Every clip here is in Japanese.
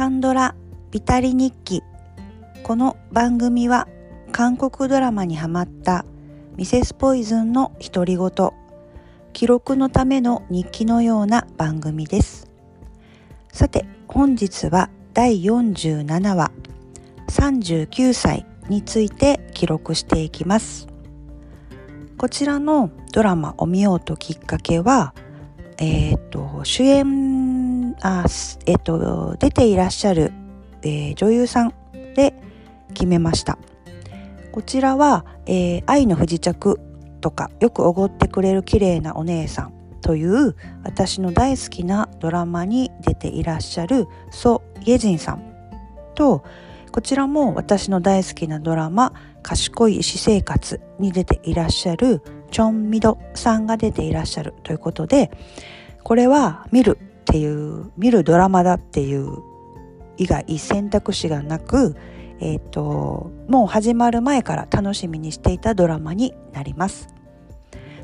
カンドラビタリ日記。この番組は韓国ドラマにハマったミセスポイズンの独り言。記録のための日記のような番組です。さて本日は第47話39歳について記録していきます。こちらのドラマを見ようときっかけはえっ、と主演あえっ、と出ていらっしゃる、えー、女優さんで決めました。こちらは、えー、愛の不時着とかよくおごってくれる綺麗なお姉さんという私の大好きなドラマに出ていらっしゃるソ・イェジンさんとこちらも私の大好きなドラマ「賢い私生活」に出ていらっしゃるチョン・ミドさんが出ていらっしゃるということでこれは見るっていう見るドラマだっていう以外選択肢がなくえ、ー、ともう始まる前から楽しみにしていたドラマになります。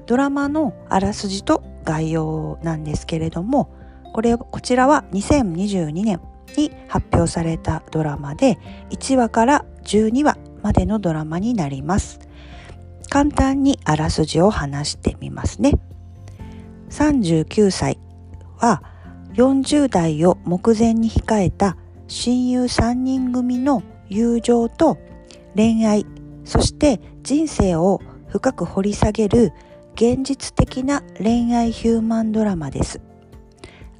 ドラマのあらすじと概要なんですけれどもこれこちらは2022年に発表されたドラマで1話から12話までのドラマになります。簡単にあらすじを話してみますね。39歳は40代を目前に控えた親友3人組の友情と恋愛そして人生を深く掘り下げる現実的な恋愛ヒューマンドラマです。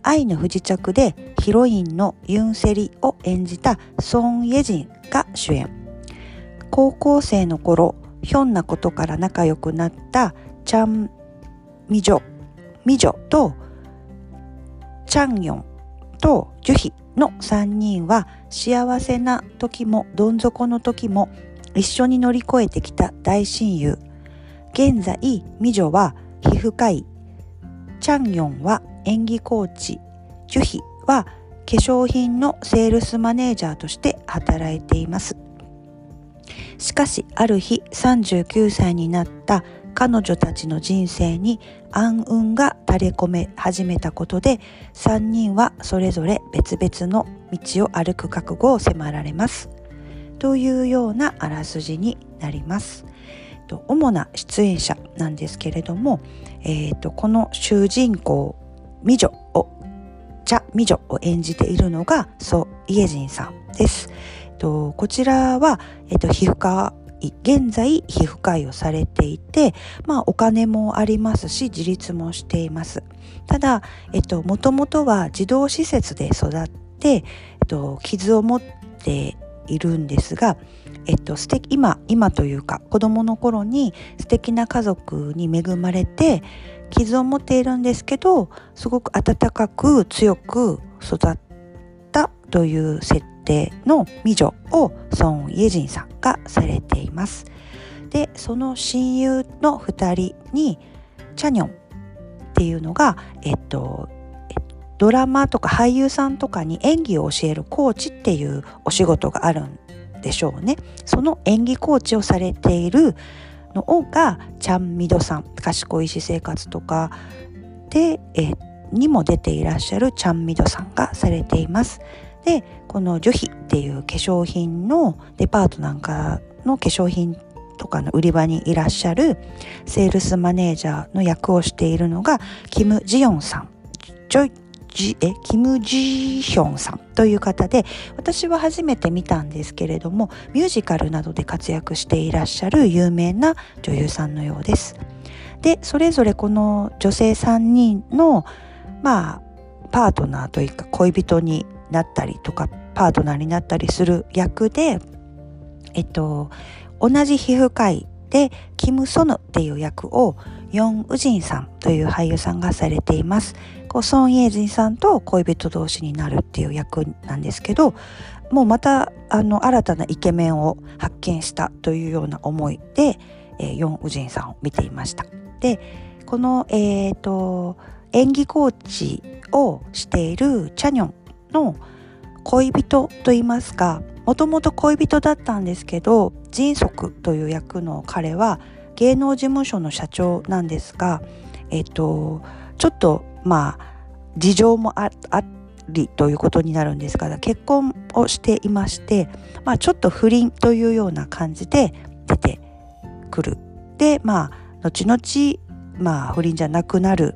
愛の不時着でヒロインのユンセリを演じたソン・イェジンが主演。高校生の頃ひょんなことから仲良くなったチャン・ミジョミジョとチャンヨンとジュヒの3人は幸せな時もどん底の時も一緒に乗り越えてきた大親友。現在美女は皮膚科医。チャンヨンは演技コーチ。ジュヒは化粧品のセールスマネージャーとして働いています。しかしある日39歳になった彼女たちの人生に暗雲が垂れ込め始めたことで3人はそれぞれ別々の道を歩く覚悟を迫られますというようなあらすじになります主な出演者なんですけれども、えーと、この主人公美女をチャ・ミジョを演じているのがソ・イエジンさんです。とこちらは、えっと、皮膚科現在皮膚科医をされていて、まあ、お金もありますし自立もしています。ただ、もともとは児童施設で育って、えっと、傷を持っているんですが、えっと、素敵今今というか子供の頃に素敵な家族に恵まれて傷を持っているんですけどすごく温かく強く育ってたという設定の美女をソン・イェジンさんがされています。でその親友の2人にチャニョンっていうのが、えっと、ドラマとか俳優さんとかに演技を教えるコーチっていうお仕事があるんでしょうね。その演技コーチをされているのがチャン・ミドさん賢い私生活とかで、えっにも出ていらっしゃるチャン・ミドさんがされています。でこのジュヒっていう化粧品のデパートなんかの化粧品とかの売り場にいらっしゃるセールスマネージャーの役をしているのがキム・ジヨンさんジョジえ？キム・ジヒョンさんという方で私は初めて見たんですけれどもミュージカルなどで活躍していらっしゃる有名な女優さんのようです。でそれぞれこの女性3人のまあパートナーというか恋人になったりとかパートナーになったりする役で、えっと、同じ皮膚科医でキム・ソヌっていう役をヨン・ウジンさんという俳優さんがされています。こうソン・イェジンさんと恋人同士になるっていう役なんですけどもうまたあの新たなイケメンを発見したというような思いで、えー、ヨン・ウジンさんを見ていました。でこの、えーと演技コーチをしているチャニョンの恋人と言いますかもともと恋人だったんですけど迅速という役の彼は芸能事務所の社長なんですが、えっと、ちょっとまあ事情もありということになるんですが結婚をしていまして、まあ、ちょっと不倫というような感じで出てくる。でまあ後々、まあ、不倫じゃなくなる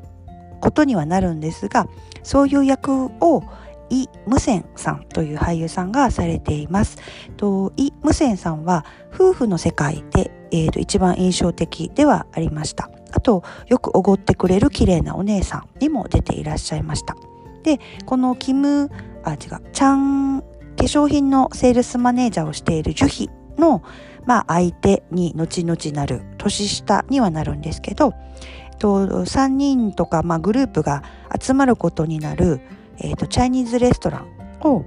ことにはなるんですがそういう役をイ・ムセンさんという俳優さんがされています。とイ・ムセンさんは夫婦の世界で、えー、と一番印象的ではありました。あとよくおごってくれる綺麗なお姉さんにも出ていらっしゃいました。でこのキムあ違うチャン化粧品のセールスマネージャーをしているジュヒの、まあ、相手に後々なる年下にはなるんですけど、と、3人とか、まあ、グループが集まることになるえーと、チャイニーズレストランを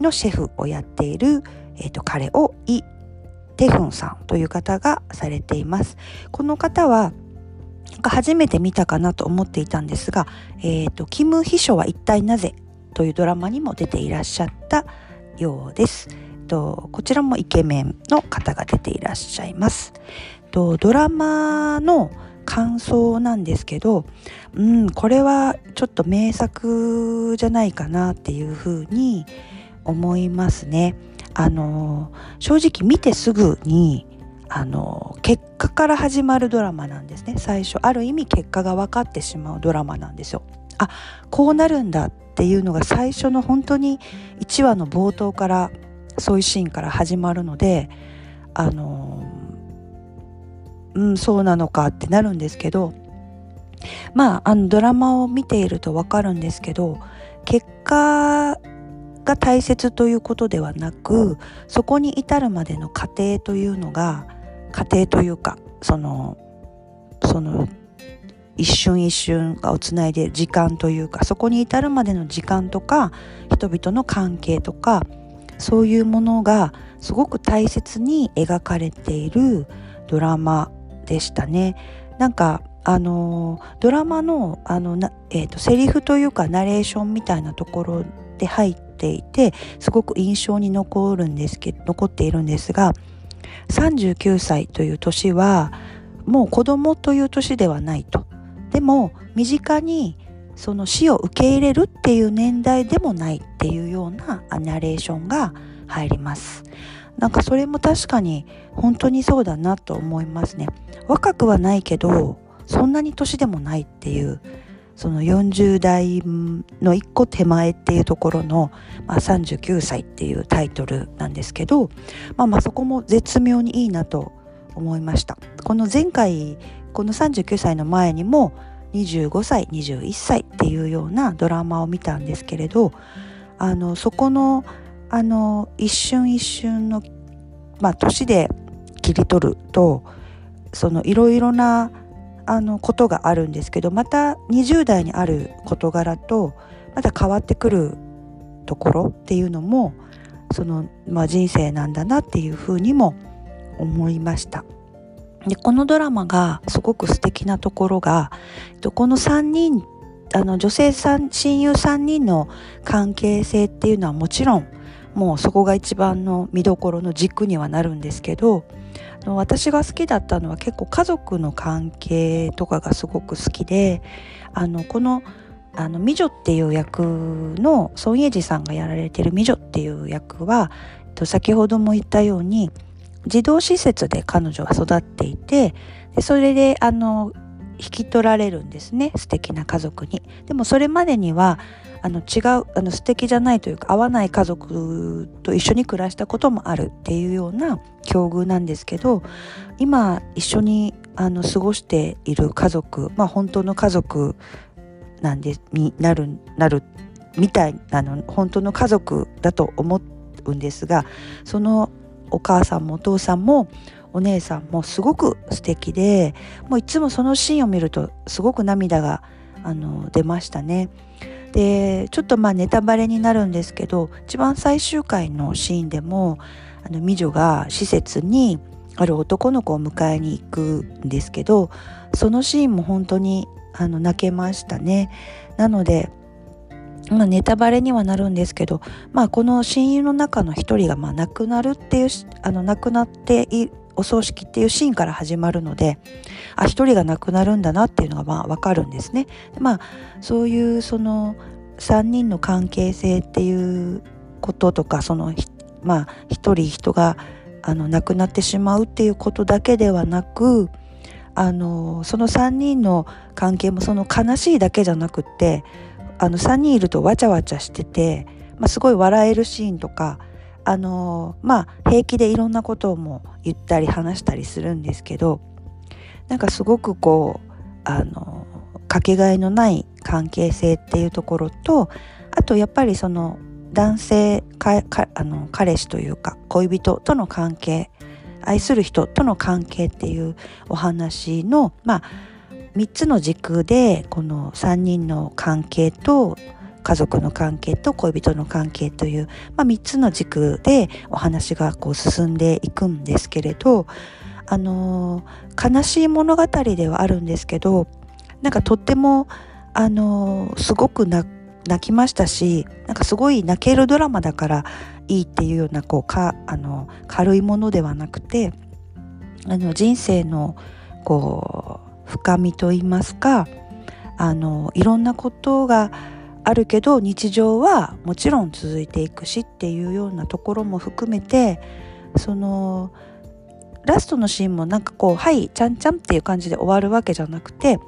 のシェフをやっている、えーと、彼をイ・テフンさんという方がされています。この方は初めて見たかなと思っていたんですが、えーと、キム秘書は一体なぜというドラマにも出ていらっしゃったようです。とこちらもイケメンの方が出ていらっしゃいます。とドラマの感想なんですけど、うん、これはちょっと名作じゃないかなっていうふうに思いますね。あの正直見てすぐにあの結果から始まるドラマなんですね最初ある意味結果が分かってしまうドラマなんですよ。あこうなるんだっていうのが最初の本当に1話の冒頭からそういうシーンから始まるのであのうんそうなのかってなるんですけどまああのドラマを見ていると分かるんですけど結果が大切ということではなくそこに至るまでの過程というのが過程というかそのその一瞬一瞬がをつないで時間というかそこに至るまでの時間とか人々の関係とかそういうものがすごく大切に描かれているドラマでしたね。なんかあのドラマのあの、えーと、セリフというかナレーションみたいなところで入っていてすごく印象に残るんですけ残っているんですが39歳という年はもう子供という年ではないと。でも身近にその死を受け入れるっていう年代でもないっていうようなナレーションが入ります。なんかそれも確かに本当にそうだなと思いますね。若くはないけどそんなに年でもないっていうその40代の一個手前っていうところの、まあ、39歳っていうタイトルなんですけど、まあ、まあそこも絶妙にいいなと思いました。この前回この39歳の前にも25歳21歳っていうようなドラマを見たんですけれどあのそこのあの一瞬一瞬の、まあ、年で切り取るとそのいろいろなあのことがあるんですけどまた20代にある事柄とまた変わってくるところっていうのもその、まあ、人生なんだなっていうふうにも思いました。でこのドラマがすごく素敵なところがこの3人あの女性3親友3人の関係性っていうのはもちろんもうそこが一番の見どころの軸にはなるんですけど私が好きだったのは結構家族の関係とかがすごく好きであのこのあの美女っていう役の孫英二さんがやられてる美女っていう役は先ほども言ったように児童施設で彼女は育っていてそれであの引き取られるんですね素敵な家族に。でもそれまでにはあの違うあの素敵じゃないというか合わない家族と一緒に暮らしたこともあるっていうような境遇なんですけど今一緒にあの過ごしている家族まあ本当の家族なんでになるなるみたいなの本当の家族だと思うんですがそのお母さんもお父さんもお姉さんもすごく素敵でもういつもそのシーンを見るとすごく涙があの出ましたね。でちょっとまあネタバレになるんですけど一番最終回のシーンでもあの美女が施設にある男の子を迎えに行くんですけどそのシーンも本当にあの泣けましたね。なのでまあ、ネタバレにはなるんですけど、まあ、この親友の中の一人がまあ亡くなるっていうあの亡くなっていお葬式っていうシーンから始まるのであ一人が亡くなるんだなっていうのがまあ分かるんですね。まあ、そういうその3人の関係性っていうこととかそのまあ一人人があの亡くなってしまうっていうことだけではなくあのその3人の関係もその悲しいだけじゃなくってあの3人いるとわちゃわちゃしてて、まあ、すごい笑えるシーンとかあのまあ平気でいろんなことをも言ったり話したりするんですけどなんかすごくこうあのかけがえのない関係性っていうところとあとやっぱりその男性かあの彼氏というか恋人との関係愛する人との関係っていうお話のまあ3つの軸でこの3人の関係と家族の関係と恋人の関係という、まあ、3つの軸でお話がこう進んでいくんですけれどあの悲しい物語ではあるんですけどなんかとってもあのすごく泣きましたしなんかすごい泣けるドラマだからいいっていうようなこうかあの軽いものではなくてあの人生のこう深みといいますかあのいろんなことがあるけど日常はもちろん続いていくしっていうようなところも含めてそのラストのシーンもなんかこう「はいちゃんちゃん」っていう感じで終わるわけじゃなくて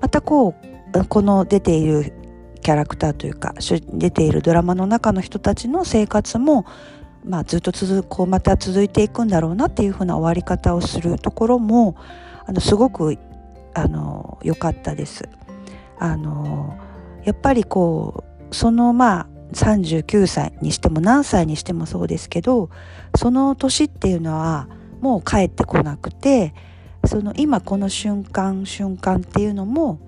またこうこの出ているキャラクターというか出ているドラマの中の人たちの生活も、まあ、ずっと続こうまた続いていくんだろうなっていうふうな終わり方をするところもあのすごくあの良かったです。あのやっぱりこうそのまあ39歳にしても何歳にしてもそうですけどその年っていうのはもう帰ってこなくてその今この瞬間瞬間っていうのも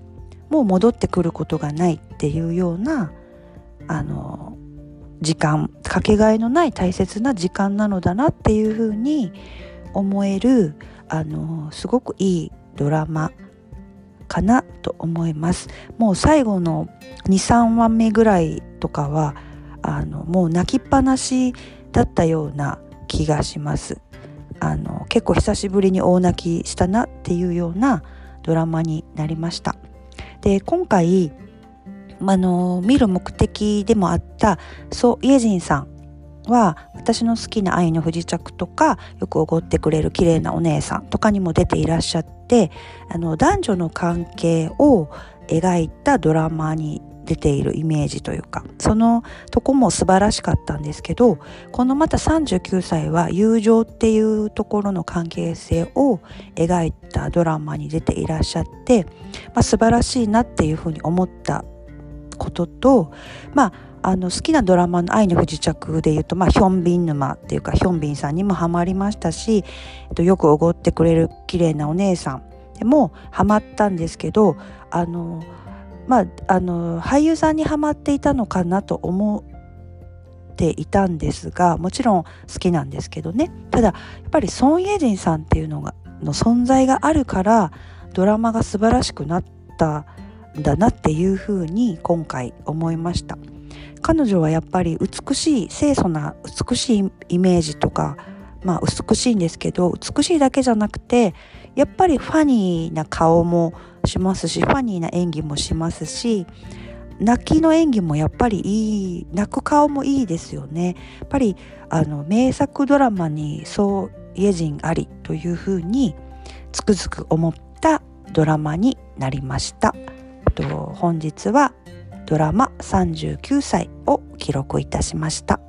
もう戻ってくることがないっていうようなあの時間かけがえのない大切な時間なのだなっていうふうに思えるあのすごくいいドラマかなと思います。もう最後の23話目ぐらいとかはあのもう泣きっぱなしだったような気がします。あの結構久しぶりに大泣きしたなっていうようなドラマになりました。で今回あの見る目的でもあったソ・イェジンさんは私の好きな愛の不時着とかよくおごってくれる綺麗なお姉さんとかにも出ていらっしゃってあの男女の関係を描いたドラマに出ているイメージというかそのとこも素晴らしかったんですけどこのまた39歳は友情っていうところの関係性を描いたドラマに出ていらっしゃって、まあ、素晴らしいなっていうふうに思ったこととまああの好きなドラマの「愛の不時着」でいうと、まあ、ヒョンビン沼っていうかヒョンビンさんにもハマりましたし、えっと、よくおごってくれる綺麗なお姉さんでもハマったんですけどあのまああの俳優さんにはまっていたのかなと思っていたんですがもちろん好きなんですけどねただやっぱりソン・イェジンさんっていうのがの存在があるからドラマが素晴らしくなったんだなっていうふうに今回思いました。彼女はやっぱり美しい清楚な美しいイメージとかまあ美しいんですけど美しいだけじゃなくてやっぱりファニーな顔もしますしファニーな演技もしますし泣きの演技もやっぱりいい泣く顔もいいですよね。やっぱりあの名作ドラマにそうイェジンありというふうにつくづく思ったドラマになりました。と本日はドラマ39歳を記録いたしました。